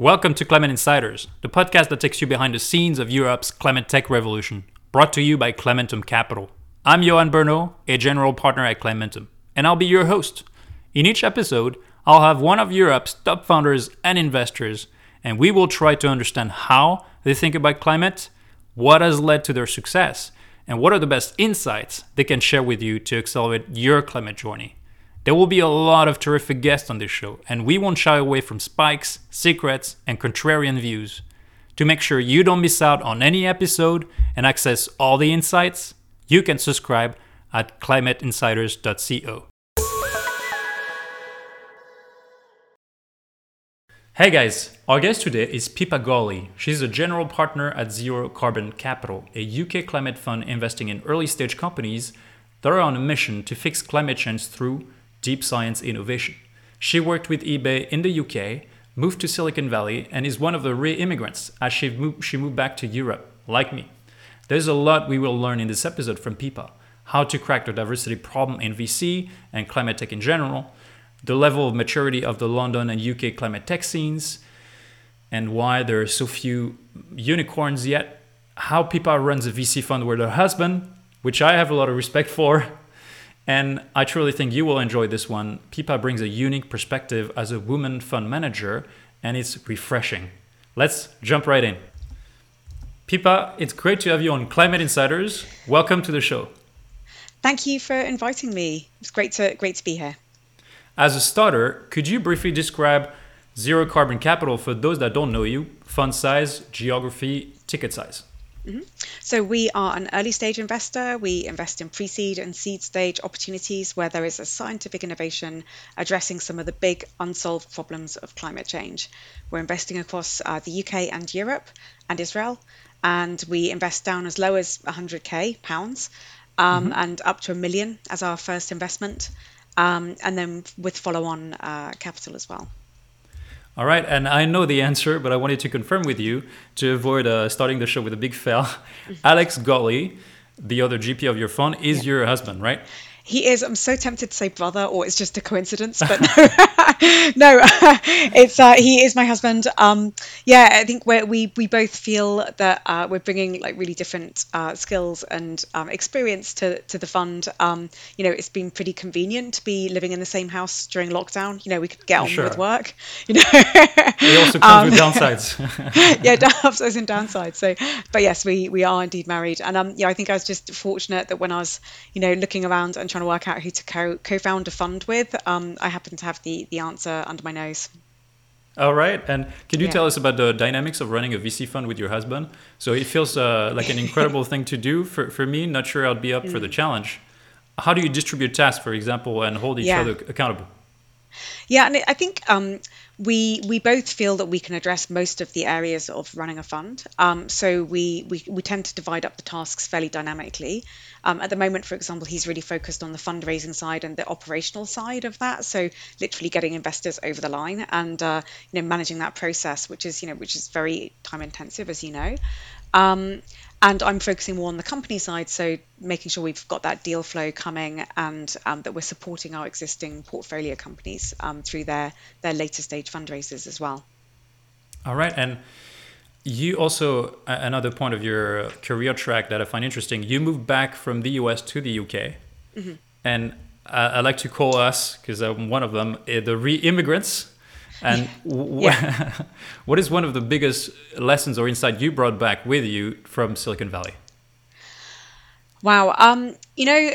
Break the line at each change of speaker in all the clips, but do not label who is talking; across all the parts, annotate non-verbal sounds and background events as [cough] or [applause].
Welcome to Climate Insiders, the podcast that takes you behind the scenes of Europe's climate tech revolution, brought to you by Clementum Capital. I'm Johan Bernot, a general partner at Clementum, and I'll be your host. In each episode, I'll have one of Europe's top founders and investors, and we will try to understand how they think about climate, what has led to their success, and what are the best insights they can share with you to accelerate your climate journey. There will be a lot of terrific guests on this show, and we won't shy away from spikes, secrets, and contrarian views. To make sure you don't miss out on any episode and access all the insights, you can subscribe at climateinsiders.co. Hey guys, our guest today is Pippa Gawley. She's a general partner at Zero Carbon Capital, a UK climate fund investing in early stage companies that are on a mission to fix climate change through deep science innovation. She worked with eBay in the UK, moved to Silicon Valley, and is one of the re immigrants as she moved, she moved back to Europe, like me. There's a lot we will learn in this episode from Pippa how to crack the diversity problem in VC and climate tech in general, the level of maturity of the London and UK climate tech scenes, and why there are so few unicorns yet, how Pippa runs a VC fund with her husband, which I have a lot of respect for, and I truly think you will enjoy this one. Pippa brings a unique perspective as a woman fund manager, and it's refreshing. Let's jump right in. Pippa, it's great to have you on Climate Insiders. Welcome to the show.
Thank you for inviting me. It's great to great to be here.
As a starter, could you briefly describe Zero Carbon Capital for those that don't know you? Fund size, geography, ticket size.
Mm-hmm. So we are an early stage investor. We invest in pre-seed and seed stage opportunities where there is a scientific innovation addressing some of the big unsolved problems of climate change. We're investing across uh, the UK and Europe and Israel, and we invest down as low as 100k pounds um, mm-hmm. and up to a million as our first investment, um, and then with follow-on uh, capital as well.
All right, and I know the answer, but I wanted to confirm with you to avoid uh, starting the show with a big [laughs] fail. [laughs] Alex Gawley, the other GP of your phone, is yeah. your husband, right?
He is. I'm so tempted to say brother, or it's just a coincidence, but [laughs] [laughs] no, no, [laughs] it's uh, he is my husband. Um, yeah, I think we we we both feel that uh, we're bringing like really different uh, skills and um, experience to to the fund. Um, you know, it's been pretty convenient to be living in the same house during lockdown. You know, we could get on sure. with work. You know,
it also comes with um, downsides.
yeah, upsides and downsides. So, but yes, we we are indeed married, and um, yeah, I think I was just fortunate that when I was you know looking around and trying to work out who to co- co-found a fund with, um, I happen to have the the answer under my nose.
All right, and can you yeah. tell us about the dynamics of running a VC fund with your husband? So it feels uh, like an incredible thing to do for for me. Not sure I'd be up mm. for the mm. challenge. How do you distribute tasks, for example, and hold each yeah. other accountable?
Yeah, and I think um, we we both feel that we can address most of the areas of running a fund. Um, so we, we we tend to divide up the tasks fairly dynamically. Um, at the moment, for example, he's really focused on the fundraising side and the operational side of that. So literally getting investors over the line and uh, you know managing that process, which is you know which is very time intensive, as you know. Um, and I'm focusing more on the company side, so making sure we've got that deal flow coming and um, that we're supporting our existing portfolio companies um, through their their later stage fundraisers as well.
All right, and you also another point of your career track that I find interesting. You moved back from the US to the UK, mm-hmm. and I like to call us because I'm one of them eh, the re-immigrants and [laughs] yeah. [laughs] what is one of the biggest lessons or insight you brought back with you from Silicon Valley?
Wow. Um, you know,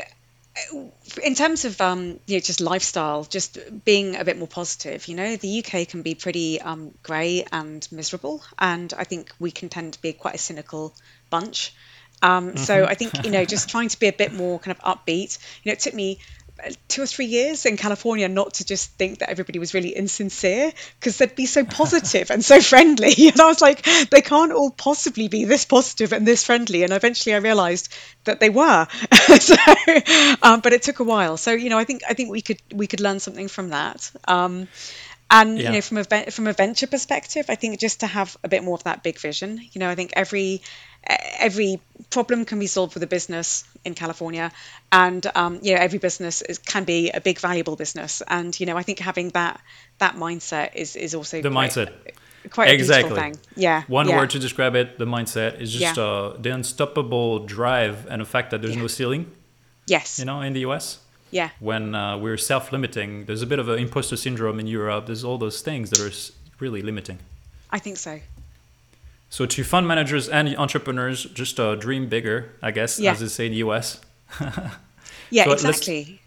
in terms of um, you know just lifestyle, just being a bit more positive. You know, the UK can be pretty um, grey and miserable, and I think we can tend to be quite a cynical bunch. Um, mm-hmm. So I think you know, [laughs] just trying to be a bit more kind of upbeat. You know, it took me two or three years in California not to just think that everybody was really insincere because they'd be so [laughs] positive and so friendly. [laughs] And I was like, they can't all possibly be this positive and this friendly. And eventually I realized that they were. [laughs] so, um, but it took a while. So, you know, I think I think we could we could learn something from that. Um, and yeah. you know, from a from a venture perspective, I think just to have a bit more of that big vision. You know, I think every every problem can be solved with a business in California, and um, you know every business is, can be a big valuable business. And you know, I think having that that mindset is is also
the great. mindset.
quite
Exactly.
thing. Yeah.
One
yeah.
word to describe it: the mindset is just
Yeah.
uh, the unstoppable drive and the fact that there's no ceiling.
Yes.
You know, in the US,
Yeah.
when uh, we're self-limiting, there's a bit of an imposter syndrome in Europe. There's all those things that are really limiting.
I think so.
So to fund managers and entrepreneurs, just uh, dream bigger, I guess,
Yeah.
as they say in the US. [laughs]
Yeah.
So let's-
exactly.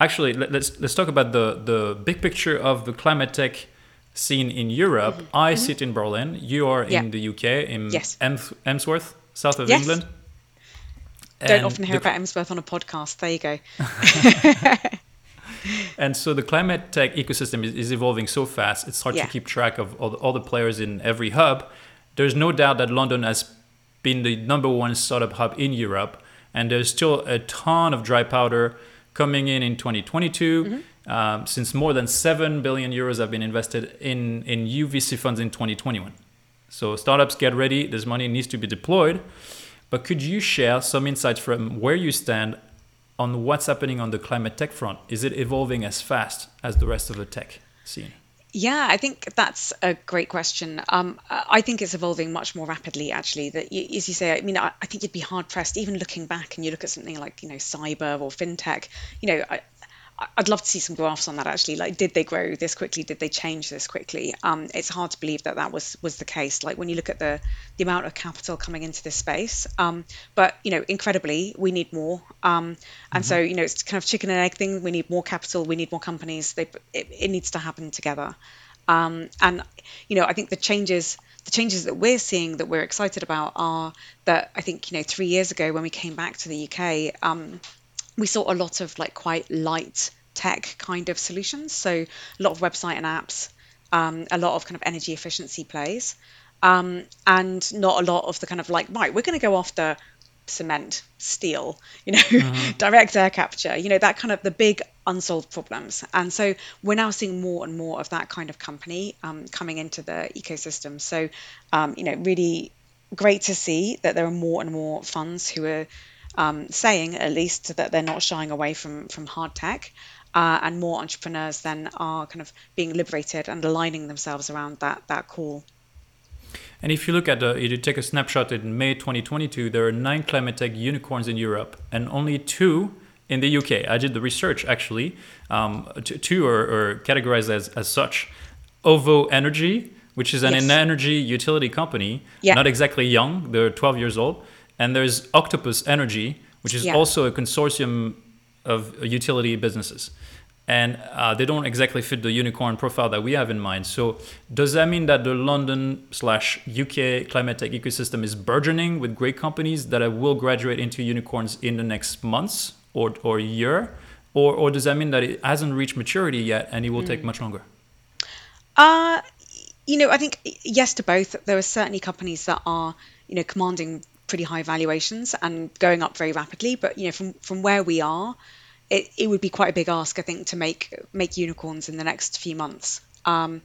Actually, let, let's let's talk about the the big picture of the climate tech scene in Europe. I sit in Berlin. You are
Mm-hmm. Yeah.
in the UK, in
Yes.
Ems- Emsworth, south of
Yes.
England.
Don't often hear
the-
about Emsworth on a podcast. There you go. [laughs]
And so the climate tech ecosystem is, is evolving so fast, it's hard
Yeah.
to keep track of all the, all the players in every hub. There's no doubt that London has been the number one startup hub in Europe, and there's still a ton of dry powder coming in in 2022. Um, since more than 7 billion euros have been invested in, in UVC funds in 2021. So startups get ready, this money needs to be deployed. But could you share some insights from where you stand on what's happening on the climate tech front? Is it evolving as fast as the rest of the tech scene?
Yeah, I think that's a great question. Um, I think it's evolving much more rapidly, actually. That, as you say, I mean, I, I think you'd be hard pressed, even looking back, and you look at something like, you know, cyber or fintech. You know, I'd love to see some graphs on that. Actually, like, did they grow this quickly? Did they change this quickly? Um, it's hard to believe that that was was the case. Like when you look at the the amount of capital coming into this space. Um, but you know, incredibly, we need more. Um, and so you know, it's kind of chicken and egg thing. We need more capital. We need more companies. They it, it needs to happen together. Um, and you know, I think the changes the changes that we're seeing that we're excited about are that I think you know three years ago when we came back to the UK, um, we saw a lot of like quite light tech kind of solutions. So a lot of website and apps, um, a lot of kind of energy efficiency plays, um, and not a lot of the kind of like right, we're going to go after cement, steel, you know, [laughs] direct air capture, you know, that kind of the big unsolved problems. And so we're now seeing more and more of that kind of company um, coming into the ecosystem. So, um, you know, really great to see that there are more and more funds who are um, saying, at least, that they're not shying away from from hard tech. Uh, and more entrepreneurs then are kind of being liberated and aligning themselves around that that call.
And if you look at the, if you take a snapshot in May 2022, there are nine climate tech unicorns in Europe and only two in the UK. I did the research actually. Um, two are, are categorized as, as such. OVO Energy, which is an
Yes.
energy utility company,
Yeah.
not exactly young, they're 12 years old. And there's Octopus Energy, which is
Yeah.
also a consortium of utility businesses. And uh, they don't exactly fit the unicorn profile that we have in mind. So, does that mean that the London slash UK climate tech ecosystem is burgeoning with great companies that will graduate into unicorns in the next months or, or year? Or, or does that mean that it hasn't reached maturity yet and it will take much longer?
Uh, you know, I think yes to both. There are certainly companies that are, you know, commanding pretty high valuations and going up very rapidly. But you know, from from where we are, it, it would be quite a big ask, I think, to make make unicorns in the next few months. Um,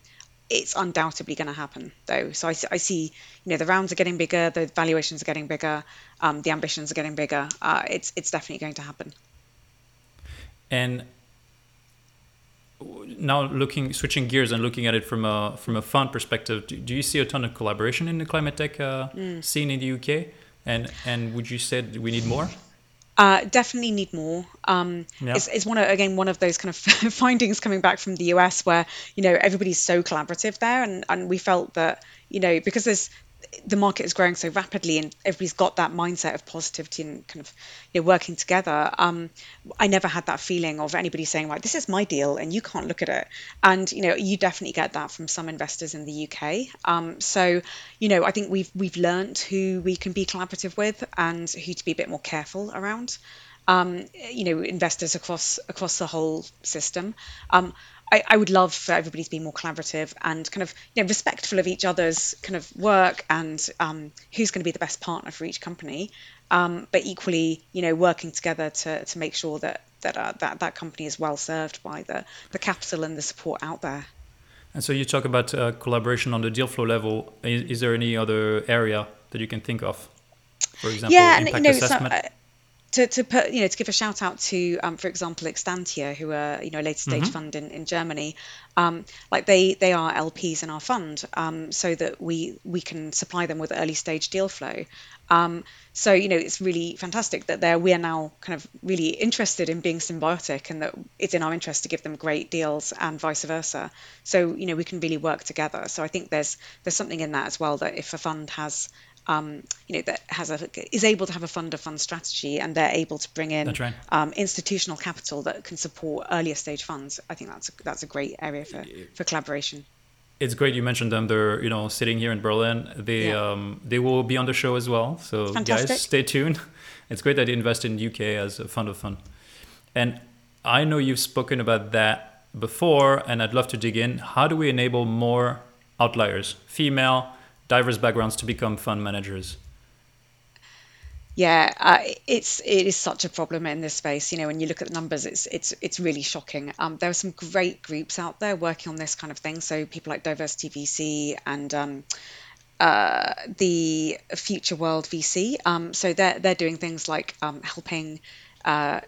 it's undoubtedly going to happen, though. So I, I, see, you know, the rounds are getting bigger, the valuations are getting bigger, um, the ambitions are getting bigger. Uh, it's it's definitely going to happen.
And now looking, switching gears and looking at it from a from a fund perspective, do, do you see a ton of collaboration in the climate tech uh, scene in the UK? And and would you say that we need more?
Uh, definitely need more. Um,
Yeah.
it's, it's one of, again one of those kind of [laughs] findings coming back from the US where you know everybody's so collaborative there, and and we felt that you know because there's the market is growing so rapidly and everybody's got that mindset of positivity and kind of you know working together. Um, I never had that feeling of anybody saying like this is my deal and you can't look at it, and you know you definitely get that from some investors in the UK. Um, so you know I think we've we've learned who we can be collaborative with and who to be a bit more careful around um, you know, investors across across the whole system. I, I would love for everybody to be more collaborative and kind of you know respectful of each other's kind of work and um, who's going to be the best partner for each company. Um, but equally, you know, working together to, to make sure that that, uh, that that company is well served by the the capital and the support out there.
And so you talk about uh, collaboration on the deal flow level. Is, is there any other area that you can think of? For example,
yeah, and
impact
you know,
assessment.
uh, to, to put you know to give a shout out to um, for example Extantia who are you know a later stage
Mm-hmm.
fund in, in Germany. Um, like they they are LPs in our fund um, so that we we can supply them with early stage deal flow. Um, so you know it's really fantastic that they're we are now kind of really interested in being symbiotic and that it's in our interest to give them great deals and vice versa. So you know we can really work together. So I think there's there's something in that as well that if a fund has um, you know, that has a is able to have a fund of fund strategy, and they're able to bring in
right.
um, institutional capital that can support earlier stage funds. I think that's a, that's a great area for, for collaboration.
It's great you mentioned them. They're you know sitting here in Berlin. They
Yeah.
um, they will be on the show as well. So
Fantastic.
guys, stay tuned. [laughs] It's great that they invest in UK as a fund of fund. And I know you've spoken about that before, and I'd love to dig in. How do we enable more outliers, female, diverse backgrounds, to become fund managers?
Yeah, uh, it's it is such a problem in this space. You know, when you look at the numbers, it's it's it's really shocking. Um, there are some great groups out there working on this kind of thing. So people like Diversity VC and um, uh, the Future World VC. Um, so they're they're doing things like um, helping uh,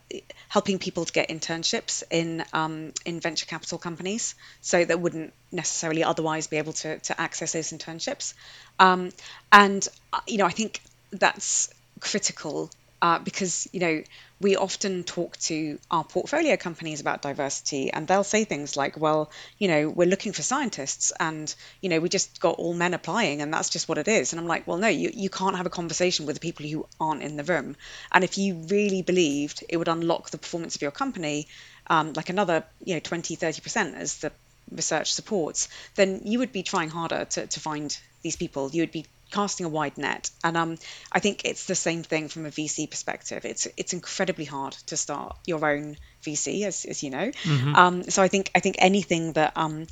helping people to get internships in um, in venture capital companies, so that wouldn't necessarily otherwise be able to to access those internships. Um, and uh, you know, I think that's critical uh, because you know we often talk to our portfolio companies about diversity and they'll say things like well you know we're looking for scientists and you know we just got all men applying and that's just what it is. And i'm like well no you, you can't have a conversation with the people who aren't in the room. And if you really believed it would unlock the performance of your company um, like another you know 20 30% as the research supports then you would be trying harder to, to find these people. You would be casting a wide net. And um, i think it's the same thing from a vc perspective. It's it's incredibly hard to start your own vc as, as you know. Um, so i think i think anything that um,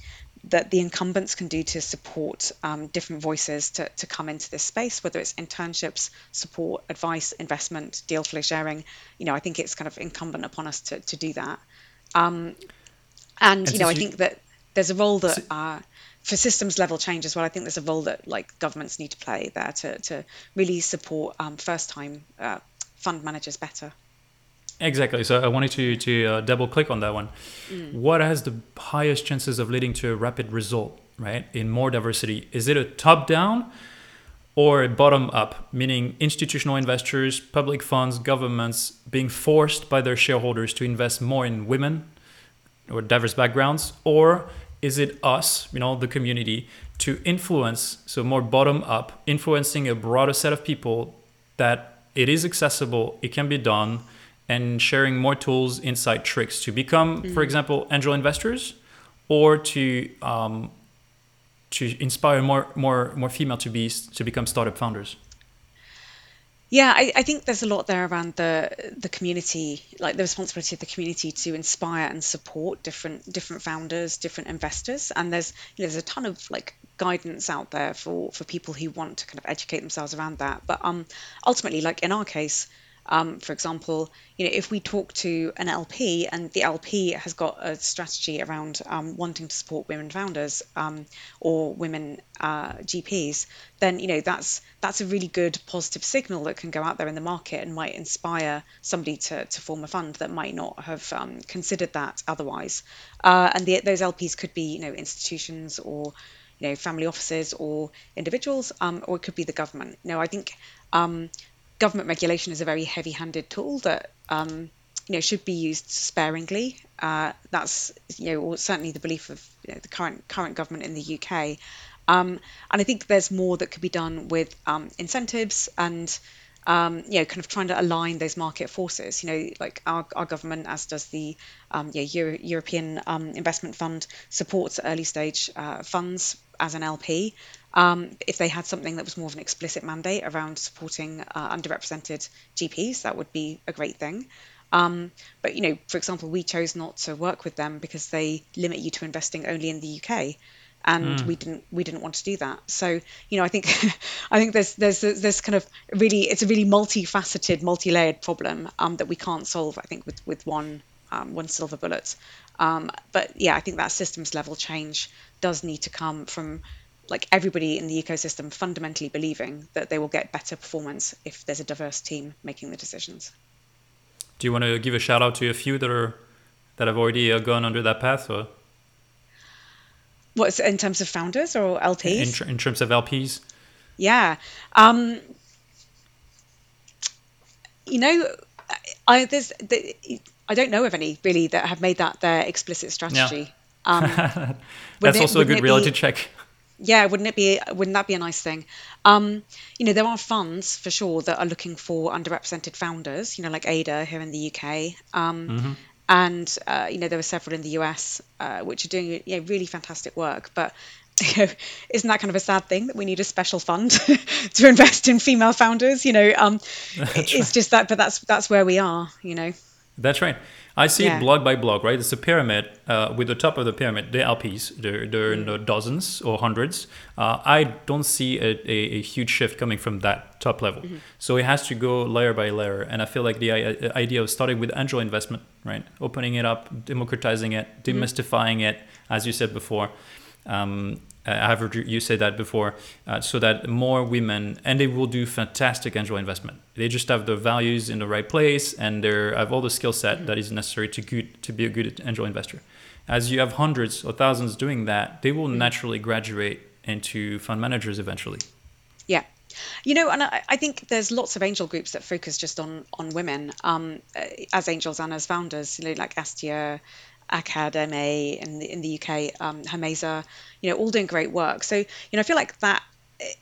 that the incumbents can do to support um, different voices to, to come into this space, whether it's internships, support, advice, investment, deal flow sharing, you know, I think it's kind of incumbent upon us to, to do that. Um, and,
And
you know, I think that there's a role that uh, for systems level change as well. I think there's a role that like governments need to play there to, to really support um, first time uh, fund managers better.
Exactly. So I wanted to to uh, double click on that one. What has the highest chances of leading to a rapid result, right? In more diversity, is it a top down or a bottom up, meaning institutional investors, public funds, governments being forced by their shareholders to invest more in women or diverse backgrounds, or is it us, you know, the community, to influence, so more bottom up, influencing a broader set of people that it is accessible, it can be done, and sharing more tools, insight, tricks to become, for example, angel investors, or to um, to inspire more more more female to be to become startup founders.
Yeah, I, I think there's a lot there around the the community, like the responsibility of the community to inspire and support different different founders, different investors, and there's you know, there's a ton of like guidance out there for for people who want to kind of educate themselves around that. But um, ultimately, like in our case, um, for example, you know, if we talk to an LP and the LP has got a strategy around um, wanting to support women founders um, or women uh, GPs, then you know that's that's a really good positive signal that can go out there in the market and might inspire somebody to, to form a fund that might not have um, considered that otherwise. Uh, and the, those LPs could be you know institutions or you know family offices or individuals, um, or it could be the government. You I think um, government regulation is a very heavy-handed tool that um, you know should be used sparingly. Uh, that's you know certainly the belief of you know, the current current government in the UK. Um, and I think there's more that could be done with um, incentives and um, you know kind of trying to align those market forces. You know, like our, our government, as does the um, Euro- European um, Investment Fund, supports early stage uh, funds as an LP. Um, if they had something that was more of an explicit mandate around supporting uh, underrepresented GPs, that would be a great thing. Um, but you know, for example, we chose not to work with them because they limit you to investing only in the UK, and we didn't we didn't want to do that. So you know, I think [laughs] I think there's there's there's kind of really it's a really multifaceted, multi-layered problem um, that we can't solve. I think with with one um, one silver bullet. Um, but yeah, I think that systems level change does need to come from like everybody in the ecosystem fundamentally believing that they will get better performance if there's a diverse team making the decisions.
Do you want to give a shout out to a few that are that have already uh, gone under that path? Or?
What's in terms of founders or LPs?
In, in terms of LPs?
Yeah. Um, you know, I there's the, I don't know of any really that have made that their explicit strategy.
Yeah. Um, [laughs] That's it, also a good reality be, check.
Yeah, wouldn't it be? Wouldn't that be a nice thing? Um, you know, there are funds for sure that are looking for underrepresented founders. You know, like Ada here in the UK. Um, mm-hmm and uh, you know there are several in the US uh, which are doing you know, really fantastic work. But [laughs] you know, isn't that kind of a sad thing that we need a special fund [laughs] to invest in female founders? You know, um, [laughs] it's right. just that, but that's that's where we are. You know.
That's right. I see yeah. it block by block, right? It's a pyramid. Uh, with the top of the pyramid, the LPs, they're, they're in the dozens or hundreds. Uh, I don't see a, a, a, huge shift coming from that top level. Mm-hmm. So it has to go layer by layer. And I feel like the uh, idea of starting with angel investment, right? Opening it up, democratizing it, mm-hmm. demystifying mm-hmm. it, as you said before. Um, uh, I've heard you say that before, uh, so that more women and they will do fantastic angel investment. They just have the values in the right place and they have all the skill set that is necessary to good to be a good angel investor. As you have hundreds or thousands doing that, they will mm-hmm. naturally graduate into fund managers eventually.
Yeah, you know, and I, I, think there's lots of angel groups that focus just on on women um, uh, as angels and as founders. You know, like Astia, Academy in the in the UK, um, Hermesa, you know, all doing great work. So you know, I feel like that.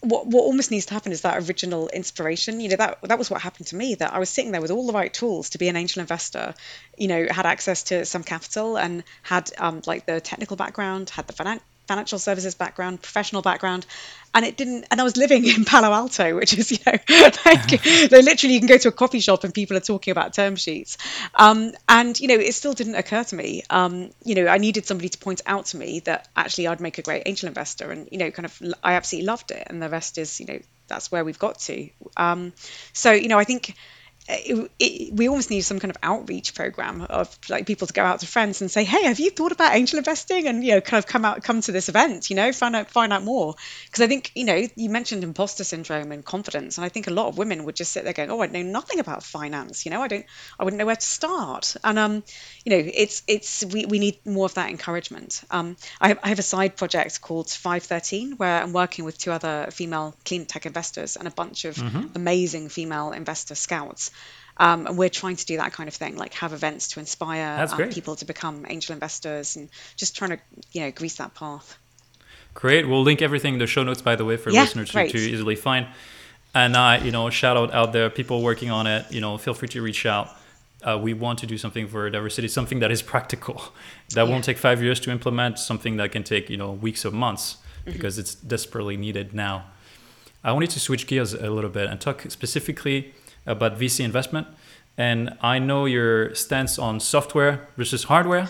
What, what almost needs to happen is that original inspiration. You know, that that was what happened to me. That I was sitting there with all the right tools to be an angel investor. You know, had access to some capital and had um, like the technical background, had the finan- financial services background, professional background, and it didn't. And I was living in [laughs] Palo Alto, which is you know, [laughs] [laughs] like, literally you can go to a coffee shop and people are talking about term sheets, um, and you know it still didn't occur to me. Um, you know, I needed somebody to point out to me that actually I'd make a great angel investor, and you know, kind of I absolutely loved it, and the rest is you know that's where we've got to. Um, so you know, I think it, it, we almost need some kind of outreach program of like people to go out to friends and say, "Hey, have you thought about angel investing?" and you know, kind of come out, come to this event, you know, find out, find out more. Because I think you know, you mentioned imposter syndrome and confidence, and I think a lot of women would just sit there going, "Oh, I know nothing about finance. You know, I don't, I wouldn't know where to start." And um, you know, it's it's we, we need more of that encouragement. Um, I, have, I have a side project called Five Thirteen where I'm working with two other female clean tech investors and a bunch of mm-hmm. amazing female investor scouts um, and we're trying to do that kind of thing, like have events to inspire um, people to become angel investors and just trying to, you know, grease that path.
Great. We'll link everything in the show notes, by the way, for yeah, listeners to, to, easily find. And uh, you know, shout out out there, people working on it. You know, feel free to reach out. Uh, we want to do something for diversity, something that is practical, [laughs] that yeah. won't take five years to implement, something that can take you know weeks or months mm-hmm. because it's desperately needed now. I wanted to switch gears a little bit and talk specifically about VC investment. And I know your stance on software versus hardware.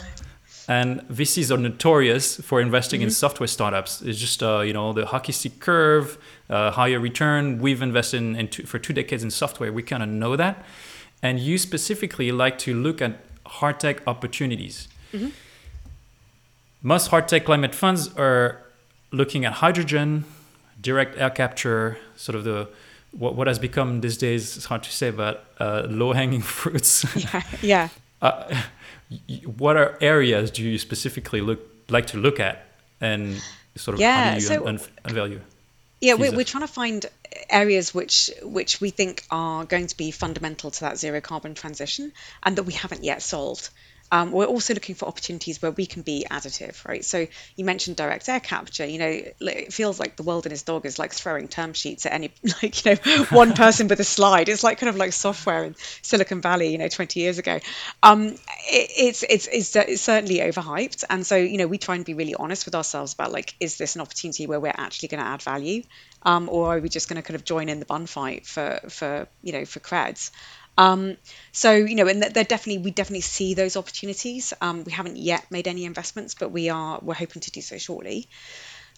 And VCs are notorious for investing mm-hmm. in software startups. It's just uh, you know the hockey stick curve, uh, higher return. We've invested in, in two, for two decades in software. We kind of know that. And you specifically like to look at hard tech opportunities. Mm-hmm. Most hard tech climate funds are looking at hydrogen, direct air capture, sort of the what, what has become these days, it's hard to say, but uh, low hanging [laughs] fruits.
yeah. yeah. [laughs]
Uh, what are areas do you specifically look like to look at and sort of yeah, how do you so, un- unveil
Yeah, we're, we're trying to find areas which which we think are going to be fundamental to that zero carbon transition and that we haven't yet solved. Um, we're also looking for opportunities where we can be additive, right? So you mentioned direct air capture. You know, it feels like the world and its dog is like throwing term sheets at any, [laughs] like you know, [laughs] one person with a slide. It's like kind of like software in Silicon Valley, you know, 20 years ago. Um, it, it's, it's it's it's certainly overhyped, and so you know, we try and be really honest with ourselves about like, is this an opportunity where we're actually going to add value, um, or are we just going to kind of join in the bun fight for for you know for creds? Um, so you know, and they're definitely we definitely see those opportunities. Um, we haven't yet made any investments, but we are we're hoping to do so shortly.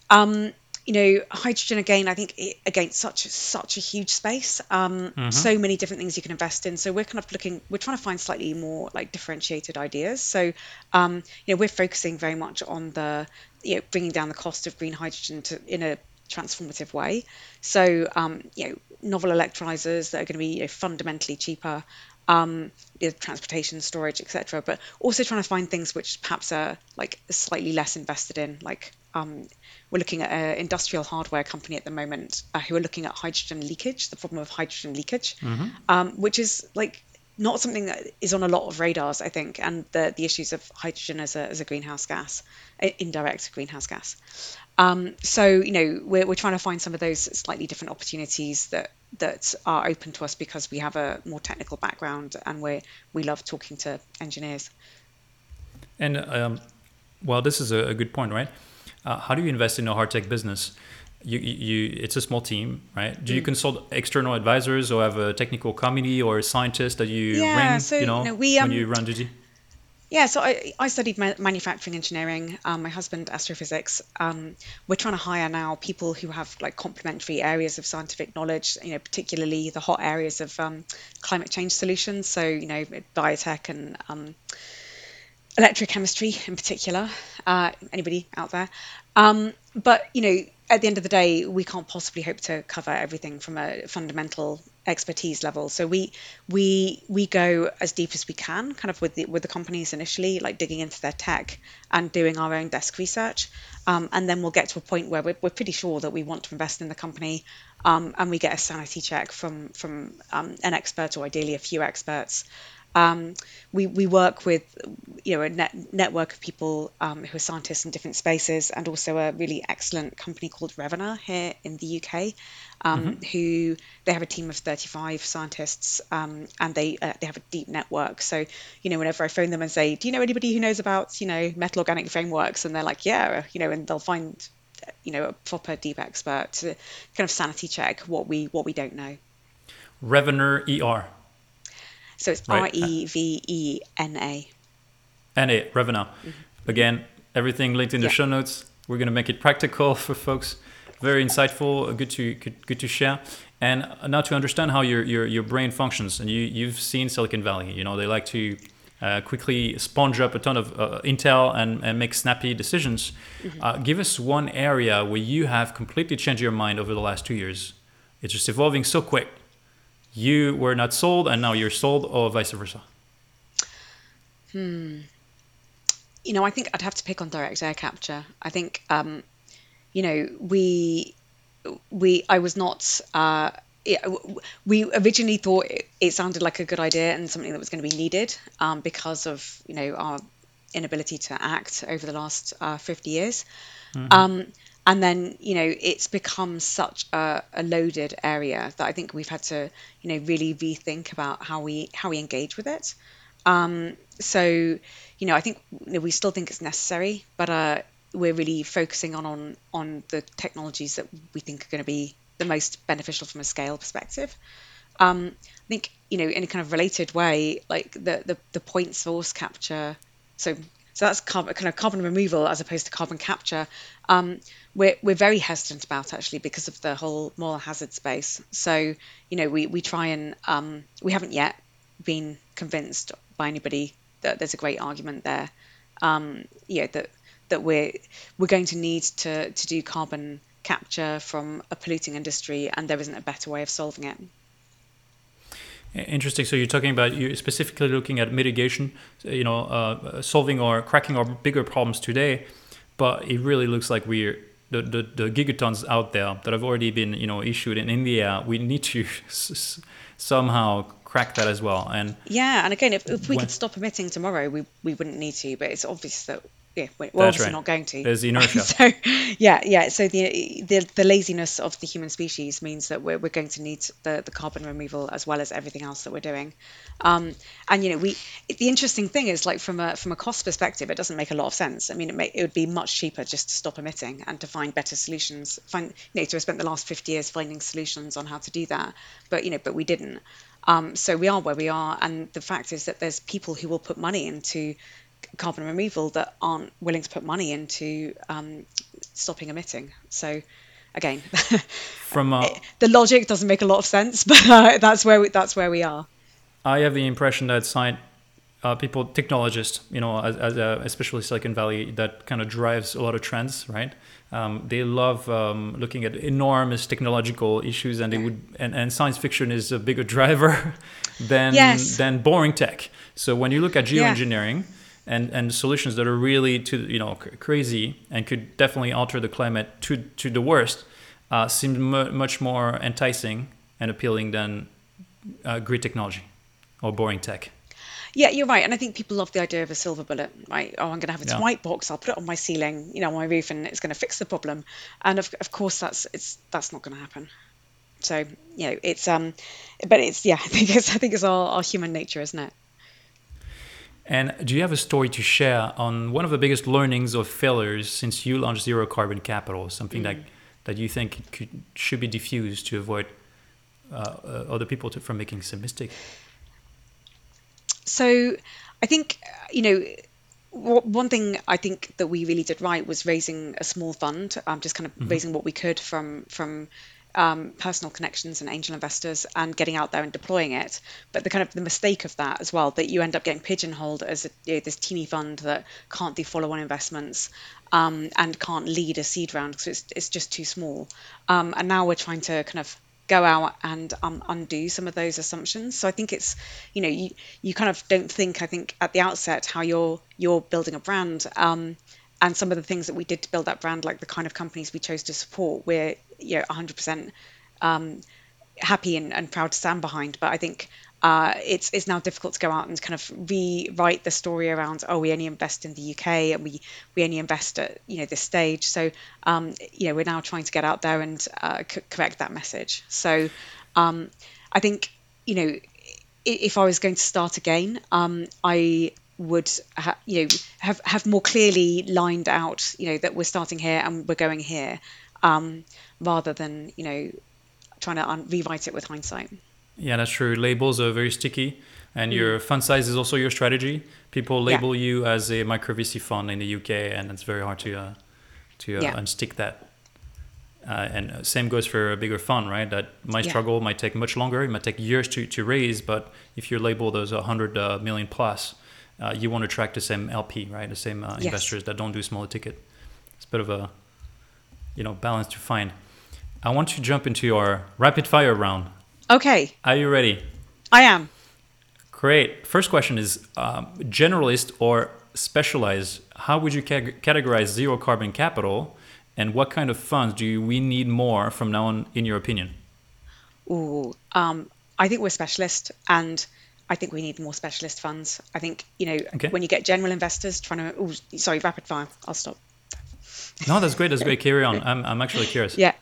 Um, you know, hydrogen again. I think it, again such such a huge space. Um, mm-hmm. So many different things you can invest in. So we're kind of looking. We're trying to find slightly more like differentiated ideas. So um, you know, we're focusing very much on the you know bringing down the cost of green hydrogen to in a transformative way. So, um, you know, novel electrolyzers that are going to be you know, fundamentally cheaper. um, you know, transportation, storage, etc. But also trying to find things which perhaps are like slightly less invested in. Like um, we're looking at an industrial hardware company at the moment uh, who are looking at hydrogen leakage, the problem of hydrogen leakage, um, which is like not something that is on a lot of radars, I think, and the, the issues of hydrogen as a, as a greenhouse gas, indirect greenhouse gas. Um, so, you know, we're, we're trying to find some of those slightly different opportunities that that are open to us because we have a more technical background and we we love talking to engineers.
And um, well, this is a, a good point, right? Uh, how do you invest in a hard tech business? You, you, it's a small team, right? Do you consult external advisors or have a technical committee or a scientist that you
Yeah,
ring,
so,
you know,
no, we,
when
um,
you run duty?
Yeah, so I, I studied ma- manufacturing engineering. Um, my husband astrophysics. Um, we're trying to hire now people who have like complementary areas of scientific knowledge. You know, particularly the hot areas of um, climate change solutions. So you know, biotech and um, electrochemistry in particular. Uh, anybody out there? Um, but you know, at the end of the day, we can't possibly hope to cover everything from a fundamental expertise level. So we we we go as deep as we can, kind of with the with the companies initially, like digging into their tech and doing our own desk research, um, and then we'll get to a point where we're, we're pretty sure that we want to invest in the company, um, and we get a sanity check from from um, an expert or ideally a few experts. Um, we, we work with you know a net, network of people um, who are scientists in different spaces, and also a really excellent company called Revenar here in the UK, um, who they have a team of 35 scientists, um, and they uh, they have a deep network. So you know whenever I phone them and say, do you know anybody who knows about you know metal organic frameworks, and they're like, yeah, you know, and they'll find you know a proper deep expert to kind of sanity check what we what we don't know.
Revener ER.
So it's
Right.
R E V E N A.
And a Again, everything linked in the
Yeah.
show notes. We're going to make it practical for folks. Very insightful, good to good, good to share. And now to understand how your, your, your brain functions. And you, you've seen Silicon Valley. You know, they like to uh, quickly sponge up a ton of uh, intel and, and make snappy decisions. Uh, give us one area where you have completely changed your mind over the last two years. It's just evolving so quick. You were not sold, and now you're sold, or vice versa. Hmm.
You know, I think I'd have to pick on direct air capture. I think, um, you know, we, we, I was not, uh, w- we originally thought it, it sounded like a good idea and something that was going to be needed um, because of, you know, our inability to act over the last uh, 50 years. Um, and then, you know, it's become such a, a loaded area that I think we've had to, you know, really rethink about how we how we engage with it. Um, so, you know, I think you know, we still think it's necessary, but uh, we're really focusing on, on on the technologies that we think are going to be the most beneficial from a scale perspective. Um, I think you know, in a kind of related way, like the the, the point source capture. So so that's carbon, kind of carbon removal as opposed to carbon capture. Um, we're we're very hesitant about actually because of the whole moral hazard space. So you know, we we try and um, we haven't yet been convinced by anybody that there's a great argument there. Um, yeah, that that we're we're going to need to to do carbon capture from a polluting industry, and there isn't a better way of solving it.
Interesting. So you're talking about you specifically looking at mitigation, you know, uh, solving or cracking our bigger problems today, but it really looks like we're the, the, the gigatons out there that have already been you know issued in India. We need to [laughs] s- s- somehow crack that as well. And
Yeah, and again, if, if we
When-
could stop emitting tomorrow, we, we wouldn't need to, but it's obvious that yeah, we're,
That's
obviously
right.
not going to.
There's the inertia. [laughs]
so yeah, yeah. So the, the the laziness of the human species means that we're, we're going to need the, the carbon removal as well as everything else that we're doing. Um, and you know, we the interesting thing is like from a from a cost perspective, it doesn't make a lot of sense. I mean, it may, it would be much cheaper just to stop emitting and to find better solutions. Find you know to have spent the last fifty years finding solutions on how to do that, but you know, but we didn't. Um, so we are where we are, and the fact is that there's people who will put money into carbon removal that aren't willing to put money into um, stopping emitting. So again, [laughs]
from uh, [laughs]
the logic doesn't make a lot of sense, [laughs] but uh, that's where we, that's where we are.
I have the impression that science. uh, people, technologists, you know, as, as a, especially Silicon Valley, that kind of drives a lot of trends, right? Um, they love um, looking at enormous technological issues, and they would, and, and science fiction is a bigger driver than
Yes.
than boring tech. So when you look at
Yeah.
And and solutions that are really to you know crazy and could definitely alter the climate to to the worst, uh, seem mu much more enticing and appealing than uh, great technology or boring tech.
Yeah, you're right. And I think people love the idea of a silver bullet, right? Oh, I'm going to have this
Yeah.
white box. I'll put it on my ceiling, you know, on my roof, and it's going to fix the problem. And of, of course, that's it's that's not going to happen. So you know, it's um, but it's yeah, [laughs] I think it's I think it's our, our human nature, isn't it?
And do you have a story to share on one of the biggest learnings or failures since you launched Zero Carbon Capital? Something that that you think could, should be diffused to avoid uh, uh, other people to, from making some mistake?
So I think you know one thing I think that we really did right was raising a small fund, um, just kind of raising what we could from from um, personal connections and angel investors and getting out there and deploying it. But the kind of the mistake of that as well, that you end up getting pigeonholed as a, you know, this teeny fund that can't do follow-on investments um, and can't lead a seed round because it's, it's just too small. Um, and now we're trying to kind of go out and um, undo some of those assumptions. So I think it's, you know, you, you kind of don't think, I think at the outset, how you're you're building a brand. Um, and some of the things that we did to build that brand, like the kind of companies we chose to support, we're you know 100% um, happy and, and proud to stand behind. But I think uh, it's it's now difficult to go out and kind of rewrite the story around oh we only invest in the UK and we we only invest at you know this stage. So um, you know we're now trying to get out there and uh, c- correct that message. So um, I think you know if I was going to start again, um, I would ha- you know have have more clearly lined out you know that we're starting here and we're going here um, rather than you know trying to un- rewrite it with hindsight.
Yeah, that's true. Labels are very sticky, and your fund size is also your strategy. People
Mm. Yeah.
label you as a micro VC fund in the UK, and it's very hard to uh, to uh,
Yeah.
unstick that. Uh, and uh, same goes for a bigger fund, right? That might
Yeah.
struggle, might take much longer, it might take years to, to raise. But if you're labeled as a hundred uh, million plus, uh, you want to attract the same LP, right? The same uh,
Yes.
investors that don't do smaller ticket. It's a bit of a you know balance to find. I want to jump into your rapid fire round.
Okay,
Are you ready?
I am.
Great. First question is um, generalist or specialized? How would you ca- categorize zero carbon capital? And what kind of funds do you, we need more from now on, in your opinion?
Ooh, um, I think we're specialist, and I think we need more specialist funds. I think you know
Okay.
when you get general investors trying to. Oh, sorry, rapid fire. I'll stop.
No, that's great. That's great. Carry on. I'm, I'm actually curious.
Yeah.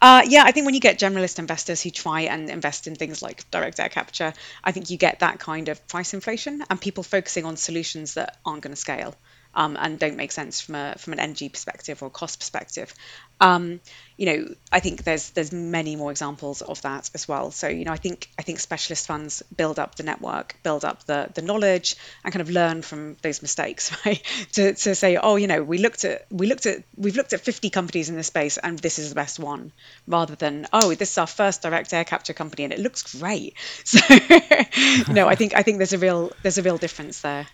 Uh, yeah, I think when you get generalist investors who try and invest in things like direct air capture, I think you get that kind of price inflation and people focusing on solutions that aren't going to scale um, and don't make sense from a from an energy perspective or cost perspective. Um, you know, I think there's there's many more examples of that as well. So you know, I think I think specialist funds build up the network, build up the the knowledge, and kind of learn from those mistakes, [laughs] right? to, to say, oh, you know, we looked at we looked at we've looked at 50 companies in this space, and this is the best one, rather than oh, this is our first direct air capture company, and it looks great. [laughs] So [laughs] no, I think I think there's a real there's a real difference there.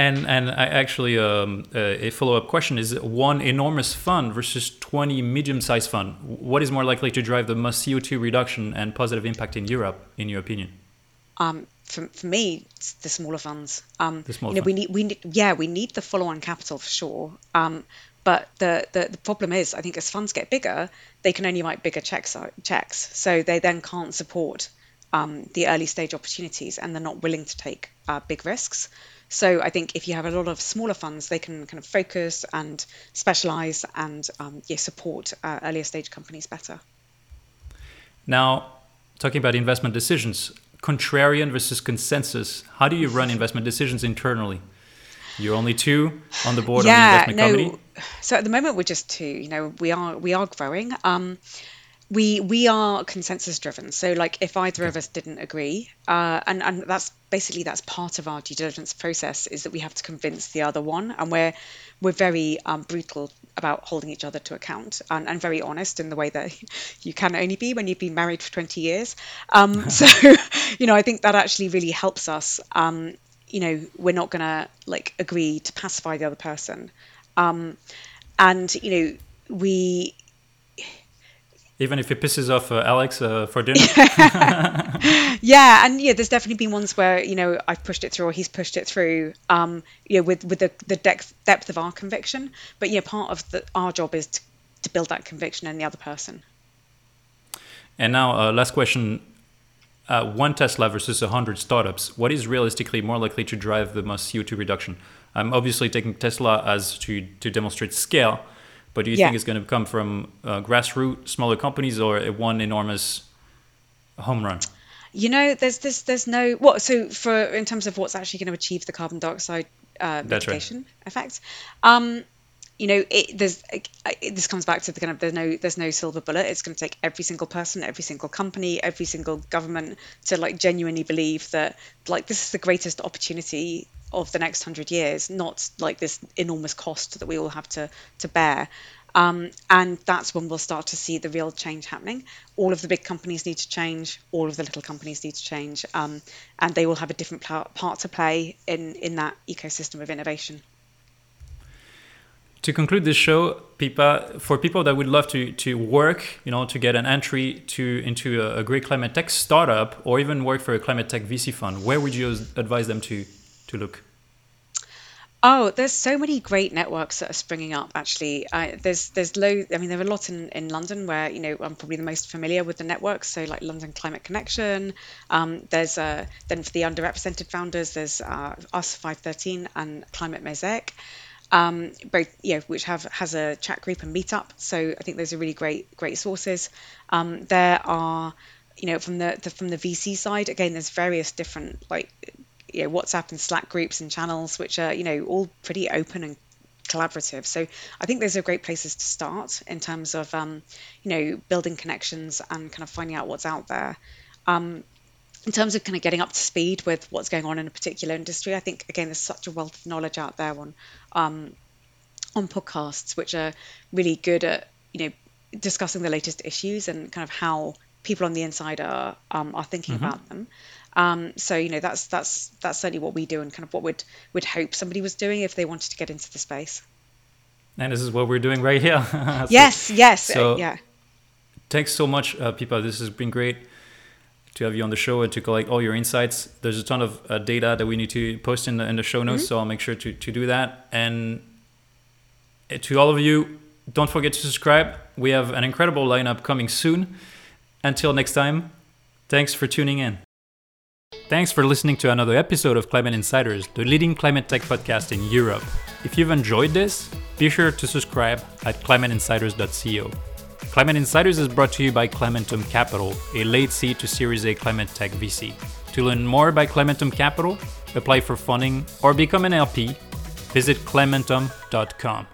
And and I actually um, uh, a follow up question is one enormous fund versus 20 medium sized fund. What is more likely to drive the most CO2 reduction and positive impact in Europe, in your opinion?
Um, for, for me, it's the smaller funds. Um,
The smaller
you know, we need we need yeah we need the follow on capital for sure. Um, but the, the the problem is, I think as funds get bigger, they can only write bigger checks checks, so they then can't support um, the early stage opportunities, and they're not willing to take uh, big risks. So I think if you have a lot of smaller funds, they can kind of focus and specialize and um, yeah, support uh, earlier stage companies better.
Now, talking about investment decisions, contrarian versus consensus. How do you run investment decisions internally? You're only two on the board of the investment committee.
So at the moment we're just two. You know, we are we are growing. Um, we we are consensus driven. So like if either of us didn't agree, uh, and and that's basically that's part of our due diligence process is that we have to convince the other one, and we're we're very um, brutal about holding each other to account and, and very honest in the way that [laughs] you can only be when you've been married for 20 years. Um, [laughs] so you know I think that actually really helps us. Um, you know, we're not going to like agree to pacify the other person. Um, and you know, we
even if it pisses off uh, Alex uh, for dinner. [laughs]
yeah, and yeah, there's definitely been ones where you know I've pushed it through or he's pushed it through. Um, you know, with with the the depth depth of our conviction. But yeah, part of the, our job is to, to build that conviction in the other person.
And now, uh, last question: uh, One Tesla versus hundred startups. What is realistically more likely to drive the most CO2 reduction? I'm obviously taking Tesla as to to demonstrate scale but do you yeah. think it's going to come from uh, grassroots, smaller companies, or one enormous home run?
You know, there's this, there's no what. So for in terms of what's actually going to achieve the carbon dioxide uh, mitigation right. effect, um, you know, it, there's it, this comes back to the kind of there's no there's no silver bullet. It's going to take every single person, every single company, every single government to like genuinely believe that like this is the greatest opportunity of the next hundred years, not like this enormous cost that we all have to to bear. Um, and that's when we'll start to see the real change happening. All of the big companies need to change. All of the little companies need to change, um, and they will have a different part to play in in that ecosystem of innovation.
To conclude this show, Pippa, for people that would love to to work, you know, to get an entry to into a, a great climate tech startup, or even work for a climate tech VC fund, where would you advise them to to look?
Oh, there's so many great networks that are springing up. Actually, uh, there's there's low. I mean, there are a lot in, in London where you know I'm probably the most familiar with the networks. So like London Climate Connection. Um, there's uh, then for the underrepresented founders, there's uh, Us 513 and Climate Mosaic. Um, both you know, which have has a chat group and meetup. So I think those are really great great sources. Um, there are you know from the, the from the VC side again, there's various different like you know, WhatsApp and Slack groups and channels, which are you know all pretty open and collaborative. So I think those are great places to start in terms of um, you know building connections and kind of finding out what's out there. Um, in terms of kind of getting up to speed with what's going on in a particular industry, I think again there's such a wealth of knowledge out there on um, on podcasts, which are really good at you know discussing the latest issues and kind of how people on the inside are um, are thinking mm-hmm. about them. Um, so you know that's that's that's certainly what we do and kind of what would would hope somebody was doing if they wanted to get into the space.
And this is what we're doing right here. [laughs]
so, yes, yes, so, uh, yeah.
Thanks so much, uh, Pippa. This has been great to have you on the show and to collect all your insights. There's a ton of uh, data that we need to post in the in the show notes, mm-hmm. so I'll make sure to to do that. And uh, to all of you, don't forget to subscribe. We have an incredible lineup coming soon. Until next time, thanks for tuning in. Thanks for listening to another episode of Climate Insiders, the leading climate tech podcast in Europe. If you've enjoyed this, be sure to subscribe at climateinsiders.co. Climate Insiders is brought to you by Climentum Capital, a late seed to Series A climate tech VC. To learn more about Climentum Capital, apply for funding, or become an LP, visit climentum.com.